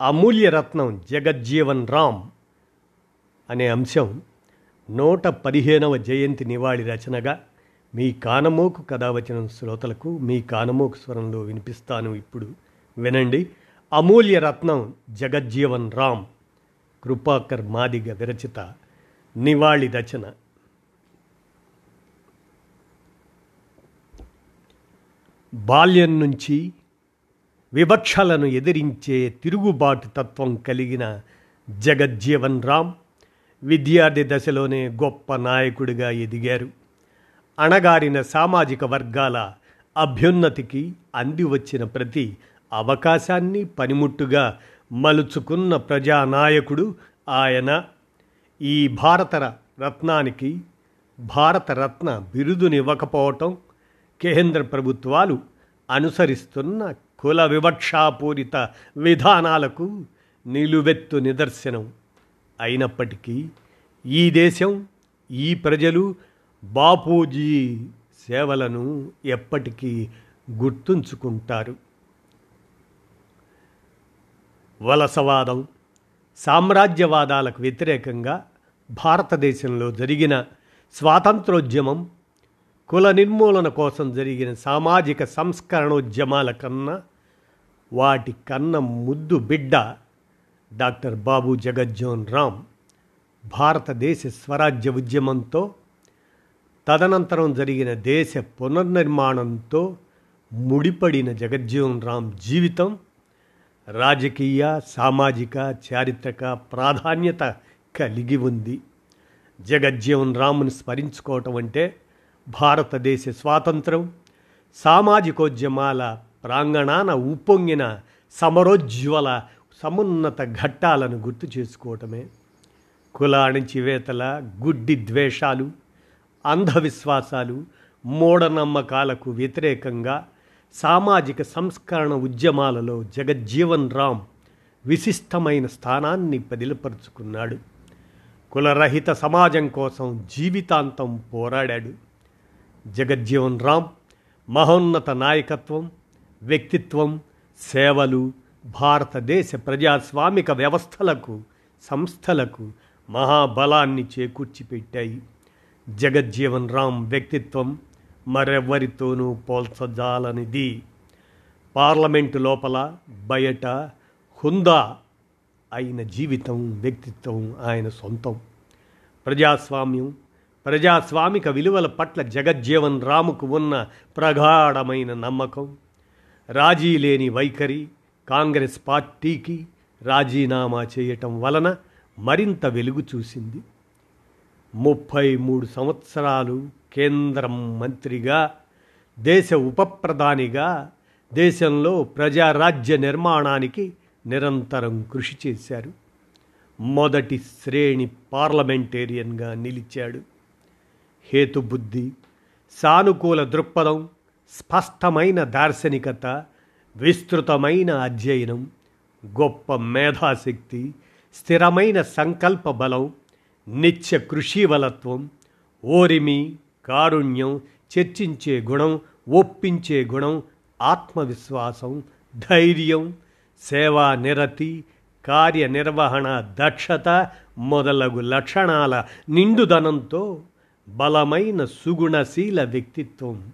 అమూల్య రత్నం జగజ్జీవన్ రామ్ అనే అంశం నూట పదిహేనవ జయంతి నివాళి రచనగా మీ కానమోకు కథావచనం శ్రోతలకు మీ కానమోకు స్వరంలో వినిపిస్తాను ఇప్పుడు. వినండి. అమూల్య రత్నం జగజ్జీవన్ రామ్. కృపాకర్ మాదిగ విరచిత నివాళి రచన. బాల్యం నుంచి వివక్షలను ఎదిరించే తిరుగుబాటు తత్వం కలిగిన జగజ్జీవన్ రామ్ విద్యార్థి దశలోనే గొప్ప నాయకుడిగా ఎదిగారు. అణగారిన సామాజిక వర్గాల అభ్యున్నతికి అంది వచ్చిన ప్రతి అవకాశాన్ని పనిముట్టుగా మలుచుకున్న ప్రజానాయకుడు ఆయన. ఈ భారత రత్నానికి భారతరత్న బిరుదునివ్వకపోవటం కేంద్ర ప్రభుత్వాలు అనుసరిస్తున్న కుల వివక్షాపూరిత విధానాలకు నిలువెత్తు నిదర్శనం. అయినప్పటికీ ఈ దేశం ఈ ప్రజలు బాపూజీ సేవలను ఎప్పటికీ గుర్తుంచుకుంటారు. వలసవాదం సామ్రాజ్యవాదాలకు వ్యతిరేకంగా భారతదేశంలో జరిగిన స్వాతంత్రోద్యమం కుల నిర్మూలన కోసం జరిగిన సామాజిక సంస్కరణోద్యమాల కన్నా వాటి కన్న ముద్దు బిడ్డ డాక్టర్ బాబు జగజ్జోన్ రామ్ భారతదేశ స్వరాజ్య ఉద్యమంతో తదనంతరం జరిగిన దేశ పునర్నిర్మాణంతో ముడిపడిన జగజ్జీవన్ రామ్ జీవితం రాజకీయ సామాజిక చారిత్రక ప్రాధాన్యత కలిగి ఉంది. జగజ్జీవన్ రామ్ను స్మరించుకోవటం అంటే భారతదేశ స్వాతంత్రం సామాజికోద్యమాల ప్రాంగణాన ఉప్పొంగిన సమరోజ్వల సమున్నత ఘట్టాలను గుర్తు చేసుకోవటమే. కుల అణిచివేతల గుడ్డి ద్వేషాలు అంధవిశ్వాసాలు మూఢనమ్మకాలకు వ్యతిరేకంగా సామాజిక సంస్కరణ ఉద్యమాలలో జగజ్జీవన్ రామ్ విశిష్టమైన స్థానాన్ని పదిలపరుచుకున్నాడు. కులరహిత సమాజం కోసం జీవితాంతం పోరాడాడు. జగజ్జీవన్ రామ్ మహోన్నత నాయకత్వం వ్యక్తిత్వం సేవలు భారతదేశ ప్రజాస్వామిక వ్యవస్థలకు సంస్థలకు మహాబలాన్ని చేకూర్చిపెట్టాయి. జగజ్జీవన్ రామ్ వ్యక్తిత్వం మరెవ్వరితోనూ పోల్చజాలనిది. పార్లమెంటు లోపల బయట హుందా అయిన జీవితం వ్యక్తిత్వం ఆయన సొంతం. ప్రజాస్వామ్యం ప్రజాస్వామిక విలువల పట్ల జగజ్జీవన్ రాముకు ఉన్న ప్రగాఢమైన నమ్మకం. రాజీ లేని వైఖరి కాంగ్రెస్ పార్టీకి రాజీనామా చేయటం వలన మరింత వెలుగు చూసింది. ముప్పై మూడు సంవత్సరాలు కేంద్రం మంత్రిగా దేశ ఉప ప్రధానిగా దేశంలో ప్రజారాజ్య నిర్మాణానికి నిరంతరం కృషి చేశారు. మొదటి శ్రేణి పార్లమెంటేరియన్గా నిలిచాడు. హేతుబుద్ధి సానుకూల దృక్పథం స్పష్టమైన దార్శనికత విస్తృతమైన అధ్యయనం గొప్ప మేధాశక్తి స్థిరమైన సంకల్ప బలం నిత్య కృషివలత్వం ఓరిమి కారుణ్యం చర్చించే గుణం ఒప్పించే గుణం ఆత్మవిశ్వాసం ధైర్యం సేవా నిరతి కార్యనిర్వహణ దక్షత మొదలగు లక్షణాల నిండుదనంతో బలమైన సుగుణశీల వ్యక్తిత్వం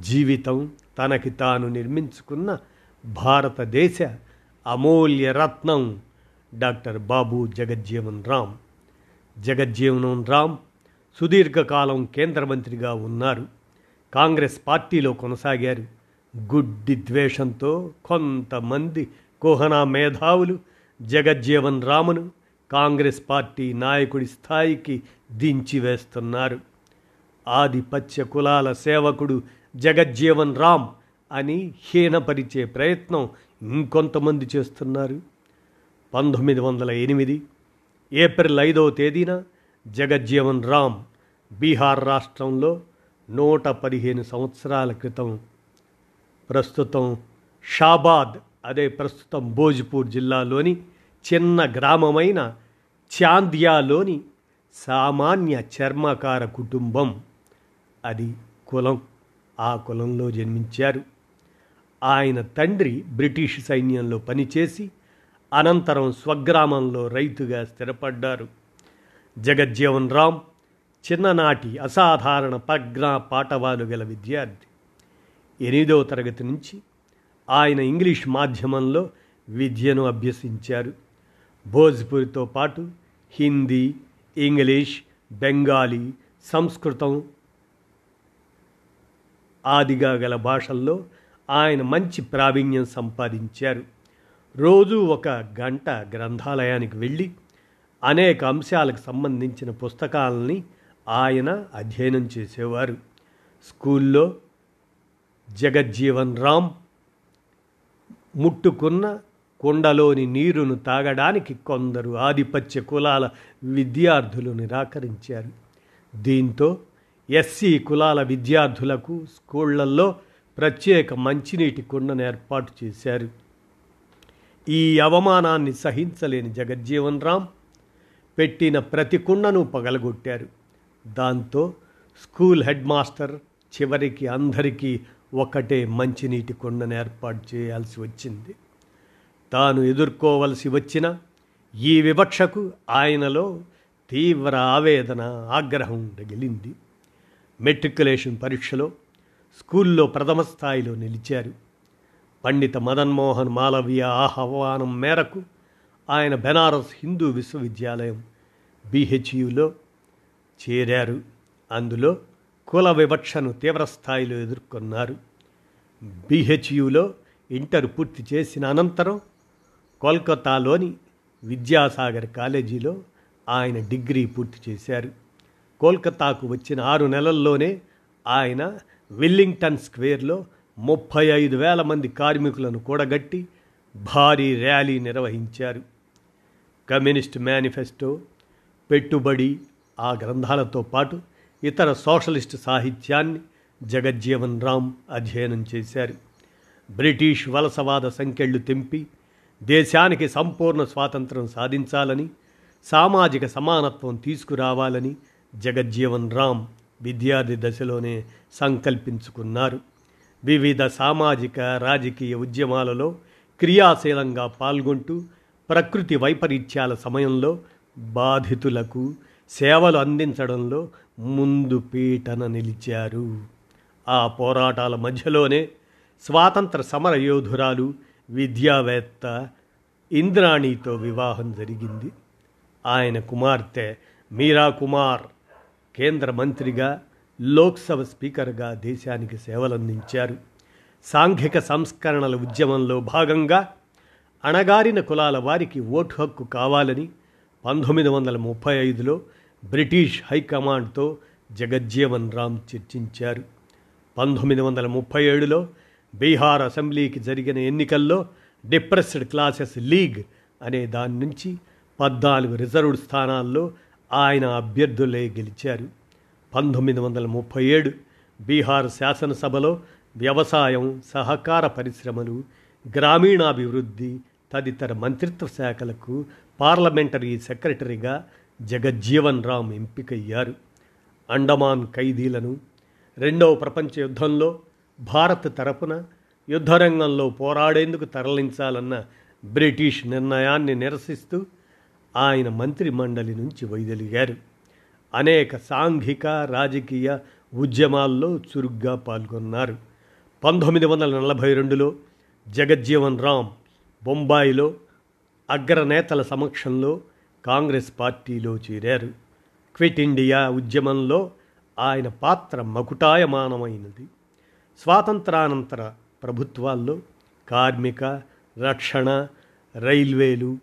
జీవితం తనకి తాను నిర్మించుకున్న భారతదేశ అమూల్య రత్నం డాక్టర్ బాబు జగజ్జీవన్ రామ్. జగజ్జీవన్ రామ్ సుదీర్ఘకాలం కేంద్ర మంత్రిగా ఉన్నారు. కాంగ్రెస్ పార్టీలో కొనసాగారు. గుడ్డి ద్వేషంతో కొంతమంది కోహనా మేధావులు జగజ్జీవన్ రామును కాంగ్రెస్ పార్టీ నాయకుడి స్థాయికి దించివేస్తున్నారు ఆధిపత్య కులాల సేవకుడు జగజ్జీవన్ రామ్ అని హీనపరిచే ప్రయత్నం ఇంకొంతమంది చేస్తున్నారు. పంతొమ్మిది వందల ఎనిమిది ఏప్రిల్ ఐదవ తేదీన జగజ్జీవన్ రామ్ బీహార్ రాష్ట్రంలో నూట పదిహేను సంవత్సరాల క్రితం ప్రస్తుతం షాబాద్ అదే ప్రస్తుతం భోజ్పూర్ జిల్లాలోని చిన్న గ్రామమైన చాందియాలోని సామాన్య చర్మకార కుటుంబం. అది కులం. ఆ కులంలో జన్మించారు. ఆయన తండ్రి బ్రిటిష్ సైన్యంలో పనిచేసి అనంతరం స్వగ్రామంలో రైతుగా స్థిరపడ్డారు. జగజ్జీవన్ రామ్ చిన్ననాటి అసాధారణ ప్రజ్ఞా పాఠవాలు గల విద్యార్థి. ఎనిమిదవ తరగతి నుంచి ఆయన ఇంగ్లీష్ మాధ్యమంలో విద్యను అభ్యసించారు. భోజ్పూరితో పాటు హిందీ ఇంగ్లీష్ బెంగాలీ సంస్కృతం ఆదిగా గల భాషల్లో ఆయన మంచి ప్రావీణ్యం సంపాదించారు. రోజు ఒక గంట గ్రంథాలయానికి వెళ్ళి అనేక అంశాలకు సంబంధించిన పుస్తకాలని ఆయన అధ్యయనం చేసేవారు. స్కూల్లో జగజ్జీవన్ రామ్ ముట్టుకున్న కుండలోని నీరును తాగడానికి కొందరు ఆధిపత్య కులాల విద్యార్థులు నిరాకరించారు. దీంతో ఎస్సీ కులాల విద్యార్థులకు స్కూళ్ళలో ప్రత్యేక మంచినీటి కుండను ఏర్పాటు చేశారు. ఈ అవమానాన్ని సహించలేని జగజ్జీవన్ రామ్ పెట్టిన ప్రతి కుండను పగలగొట్టారు. దాంతో స్కూల్ హెడ్ మాస్టర్ చివరికి అందరికీ ఒకటే మంచినీటి కుండను ఏర్పాటు చేయాల్సి వచ్చింది. తాను ఎదుర్కోవలసి వచ్చిన ఈ వివక్షకు ఆయనలో తీవ్ర ఆవేదన ఆగ్రహం రగిలింది. మెట్రికులేషన్ పరీక్షలో స్కూల్లో ప్రథమ స్థాయిలో నిలిచారు. పండిత మదన్మోహన్ మాలవీయ ఆహ్వానం మేరకు ఆయన బెనారస్ హిందూ విశ్వవిద్యాలయం బీహెచ్యులో చేరారు. అందులో కుల వివక్షను తీవ్రస్థాయిలో ఎదుర్కొన్నారు. బీహెచ్యులో ఇంటర్ పూర్తి చేసిన అనంతరం కోల్కతాలోని విద్యాసాగర్ కాలేజీలో ఆయన డిగ్రీ పూర్తి చేశారు. కోల్కతాకు వచ్చిన ఆరు నెలల్లోనే ఆయన విల్లింగ్టన్ స్క్వేర్లో ముప్పై ఐదు వేల మంది కార్మికులను కూడగట్టి భారీ ర్యాలీ నిర్వహించారు. కమ్యూనిస్ట్ మేనిఫెస్టో పెట్టుబడి ఆ గ్రంథాలతో పాటు ఇతర సోషలిస్ట్ సాహిత్యాన్ని జగజ్జీవన్ రామ్ అధ్యయనం చేశారు. బ్రిటిష్ వలసవాద సంఖ్యళ్ళు తెంపి దేశానికి సంపూర్ణ స్వాతంత్రం సాధించాలని సామాజిక సమానత్వం తీసుకురావాలని జగజ్జీవన్ రామ్ విద్యార్థి దశలోనే సంకల్పించుకున్నారు. వివిధ సామాజిక రాజకీయ ఉద్యమాలలో క్రియాశీలంగా పాల్గొంటూ ప్రకృతి వైపరీత్యాల సమయంలో బాధితులకు సేవలు అందించడంలో ముందు పీటన నిలిచారు. ఆ పోరాటాల మధ్యలోనే స్వాతంత్ర సమర యోధురాలు విద్యావేత్త ఇంద్రాణితో వివాహం జరిగింది. ఆయన కుమార్తె మీరా కుమార్ కేంద్ర మంత్రిగా లోక్సభ స్పీకర్గా దేశానికి సేవలందించారు. సాంఘిక సంస్కరణల ఉద్యమంలో భాగంగా అణగారిన కులాల వారికి ఓటు హక్కు కావాలని పంతొమ్మిది వందల ముప్పై ఐదులో బ్రిటిష్ హైకమాండ్తో జగజ్జీవన్ రామ్ చర్చించారు. పంతొమ్మిది వందల ముప్పై ఏడులో బీహార్ అసెంబ్లీకి జరిగిన ఎన్నికల్లో డిప్రెస్డ్ క్లాసెస్ లీగ్ అనే దాని నుంచి పద్నాలుగు రిజర్వ్డ్ స్థానాల్లో ఆయన అభ్యర్థులే గెలిచారు. పంతొమ్మిది వందల ముప్పై ఏడు బీహార్ శాసనసభలో వ్యవసాయం సహకార పరిశ్రమలు గ్రామీణాభివృద్ధి తదితర మంత్రిత్వ శాఖలకు పార్లమెంటరీ సెక్రటరీగా జగజ్జీవన్ రామ్ ఎంపికయ్యారు. అండమాన్ ఖైదీలను రెండవ ప్రపంచ యుద్ధంలో భారత్ తరపున యుద్ధరంగంలో పోరాడేందుకు తరలించాలన్న బ్రిటిష్ నిర్ణయాన్ని నిరసిస్తూ ఆయన మంత్రి మండలి నుంచి వైదొలిగారు. అనేక సాంఘిక రాజకీయ ఉద్యమాల్లో చురుగ్గా పాల్గొన్నారు. పంతొమ్మిది వందల నలభై రెండులో జగజ్జీవన్ రామ్ బొంబాయిలో అగ్రనేతల సమక్షంలో కాంగ్రెస్ పార్టీలో చేరారు. క్విట్ ఇండియా ఉద్యమంలో ఆయన పాత్ర మకుటాయమానమైనది. స్వాతంత్రానంతర ప్రభుత్వాల్లో కార్మిక రక్షణ రైల్వేలు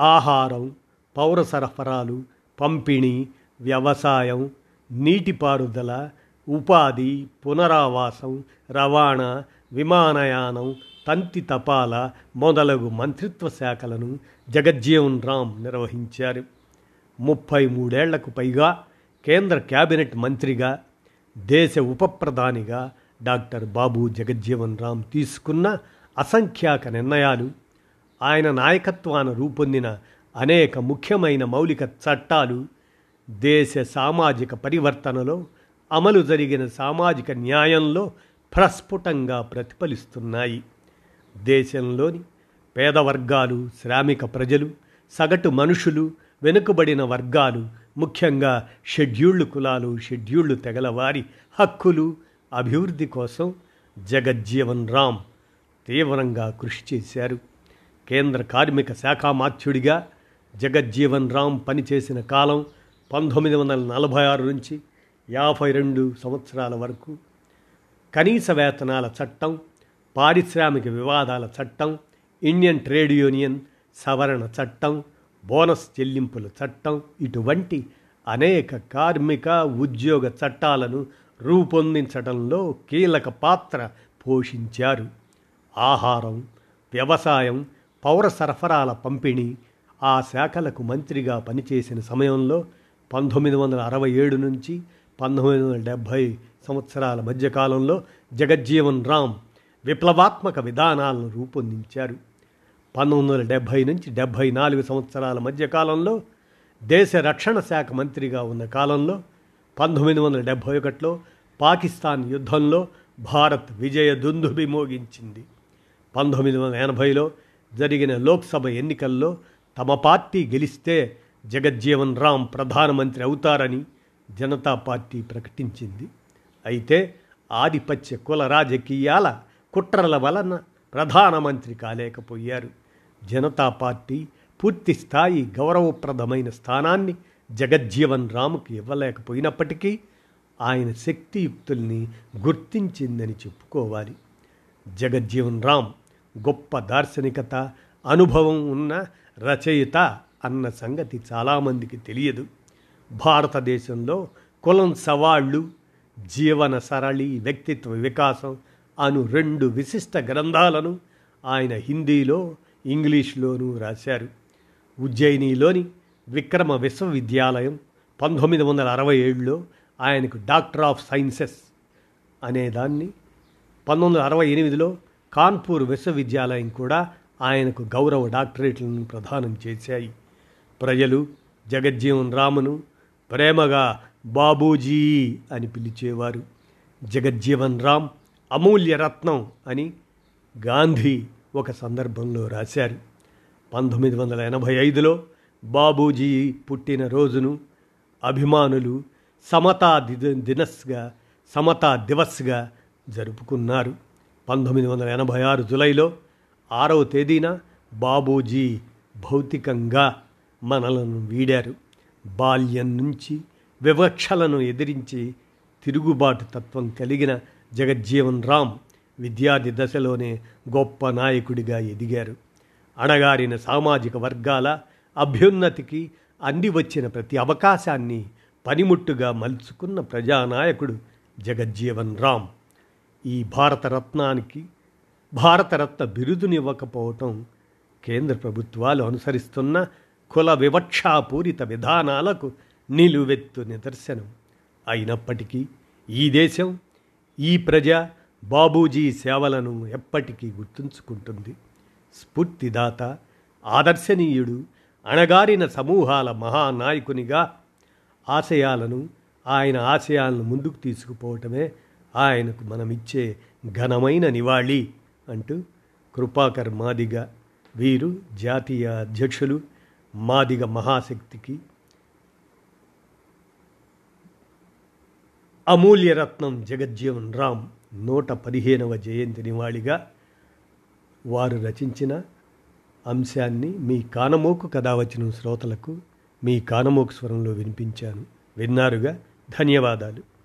ఆహారం పౌర సరఫరాలు పంపిణీ వ్యవసాయం నీటిపారుదల ఉపాధి పునరావాసం రవాణా విమానయానం తంతి తపాల మొదలగు మంత్రిత్వ శాఖలను జగజ్జీవన్ రామ్ నిర్వహించారు. ముప్పై మూడేళ్ళకు పైగా కేంద్ర కేబినెట్ మంత్రిగా దేశ ఉప ప్రధానిగా డాక్టర్ బాబు జగజ్జీవన్ రామ్ తీసుకున్న అసంఖ్యాక నిర్ణయాలు ఆయన నాయకత్వాన రూపొందిన అనేక ముఖ్యమైన మౌలిక చట్టాలు దేశ సామాజిక పరివర్తనలో అమలు జరిగిన సామాజిక న్యాయంలో ప్రస్ఫుటంగా ప్రతిఫలిస్తున్నాయి. దేశంలోని పేద వర్గాలు శ్రామిక ప్రజలు సగటు మనుషులు వెనుకబడిన వర్గాలు ముఖ్యంగా షెడ్యూళ్ళు కులాలు షెడ్యూళ్ళు తెగల వారి హక్కులు అభివృద్ధి కోసం జగజ్జీవన్ రామ్ తీవ్రంగా కృషి చేశారు. కేంద్ర కార్మిక శాఖామాత్యుడిగా జగజ్జీవన్ రామ్ పనిచేసిన కాలం పంతొమ్మిది వందల నలభై ఆరు నుంచి యాభై రెండు సంవత్సరాల వరకు. కనీస వేతనాల చట్టం పారిశ్రామిక వివాదాల చట్టం ఇండియన్ ట్రేడ్ యూనియన్ సవరణ చట్టం బోనస్ చెల్లింపుల చట్టం ఇటువంటి అనేక కార్మిక ఉద్యోగ చట్టాలను రూపొందించడంలో కీలక పాత్ర పోషించారు. ఆహారం వ్యవసాయం పౌర సరఫరాల పంపిణీ ఆ శాఖలకు మంత్రిగా పనిచేసిన సమయంలో పంతొమ్మిది వందల అరవై ఏడు నుంచి పంతొమ్మిది వందల డెబ్భై సంవత్సరాల మధ్యకాలంలో జగజ్జీవన్ రామ్ విప్లవాత్మక విధానాలను రూపొందించారు. పంతొమ్మిది వందల డెబ్భై నుంచి డెబ్భై నాలుగు సంవత్సరాల మధ్య కాలంలో దేశ రక్షణ శాఖ మంత్రిగా ఉన్న కాలంలో పంతొమ్మిది వందల డెబ్భై ఒకటిలో పాకిస్తాన్ యుద్ధంలో భారత్ విజయ దుందుబి మోగించింది పంతొమ్మిది వందల ఎనభైలో జరిగిన లోక్సభ ఎన్నికల్లో తమ పార్టీ గెలిస్తే జగజ్జీవన్ రామ్ ప్రధానమంత్రి అవుతారని జనతా పార్టీ ప్రకటించింది. అయితే ఆధిపత్య కుల రాజకీయాల కుట్రల వలన ప్రధానమంత్రి కాలేకపోయారు. జనతా పార్టీ పూర్తి స్థాయి గౌరవప్రదమైన స్థానాన్ని జగజ్జీవన్ రాముకి ఇవ్వలేకపోయినప్పటికీ ఆయన శక్తియుక్తుల్ని గుర్తించిందని చెప్పుకోవాలి. జగజ్జీవన్ రామ్ గొప్ప దార్శనికత అనుభవం ఉన్న రచయిత అన్న సంగతి చాలామందికి తెలియదు. భారతదేశంలో కులం సవాళ్ళు జీవన సరళి వ్యక్తిత్వ వికాసం అను రెండు విశిష్ట గ్రంథాలను ఆయన హిందీలో ఇంగ్లీష్లోనూ రాశారు. ఉజ్జయినిలోని విక్రమ విశ్వవిద్యాలయం పంతొమ్మిది వందల అరవై ఏడులో ఆయనకు డాక్టర్ ఆఫ్ సైన్సెస్ అనేదాన్ని పంతొమ్మిది వందల అరవై ఎనిమిదిలో కాన్పూర్ విశ్వవిద్యాలయం కూడా ఆయనకు గౌరవ డాక్టరేట్లను ప్రదానం చేశాయి. ప్రజలు జగజ్జీవన్ రామును ప్రేమగా బాబూజీ అని పిలిచేవారు. జగజ్జీవన్ రామ్ అమూల్య రత్నం అని గాంధీ ఒక సందర్భంలో రాశారు. పంతొమ్మిది వందల ఎనభై ఐదులో బాబూజీ పుట్టినరోజును అభిమానులు సమతా దినస్గా సమతా దివస్గా జరుపుకున్నారు. పంతొమ్మిది వందల ఎనభై ఆరు జులైలో ఆరవ తేదీన బాబూజీ భౌతికంగా మనలను వీడారు. బాల్యం నుంచి వివక్షలను ఎదిరించి తిరుగుబాటు తత్వం కలిగిన జగజ్జీవన్ రామ్ విద్యార్థి దశలోనే గొప్ప నాయకుడిగా ఎదిగారు. అణగారిన సామాజిక వర్గాల అభ్యున్నతికి అంది వచ్చిన ప్రతి అవకాశాన్ని పనిముట్టుగా మలుచుకున్న ప్రజానాయకుడు జగజ్జీవన్ రామ్. ఈ భారతరత్నానికి భారతరత్న బిరుదునివ్వకపోవటం కేంద్ర ప్రభుత్వాలు అనుసరిస్తున్న కుల వివక్షాపూరిత విధానాలకు నిలువెత్తు నిదర్శనం. అయినప్పటికీ ఈ దేశం ఈ ప్రజ బాబూజీ సేవలను ఎప్పటికీ గుర్తుంచుకుంటుంది. స్ఫూర్తిదాత ఆదర్శనీయుడు అణగారిన సమూహాల మహానాయకునిగా ఆశయాలను ఆయన ఆశయాలను ముందుకు తీసుకుపోవటమే ఆయనకు మనమిచ్చే ఘనమైన నివాళి అంటూ కృపాకర్ మాదిగ వీరు జాతీయ అధ్యక్షులు మాదిగ మహాశక్తికి అమూల్యరత్నం జగజ్జీవన్ రామ్ నూట పదిహేనవ జయంతి నివాళిగా వారు రచించిన అంశాన్ని మీ కానమోకు కథ వచ్చిన శ్రోతలకు మీ కానమోకు స్వరంలో వినిపించాను. విన్నారుగా? ధన్యవాదాలు.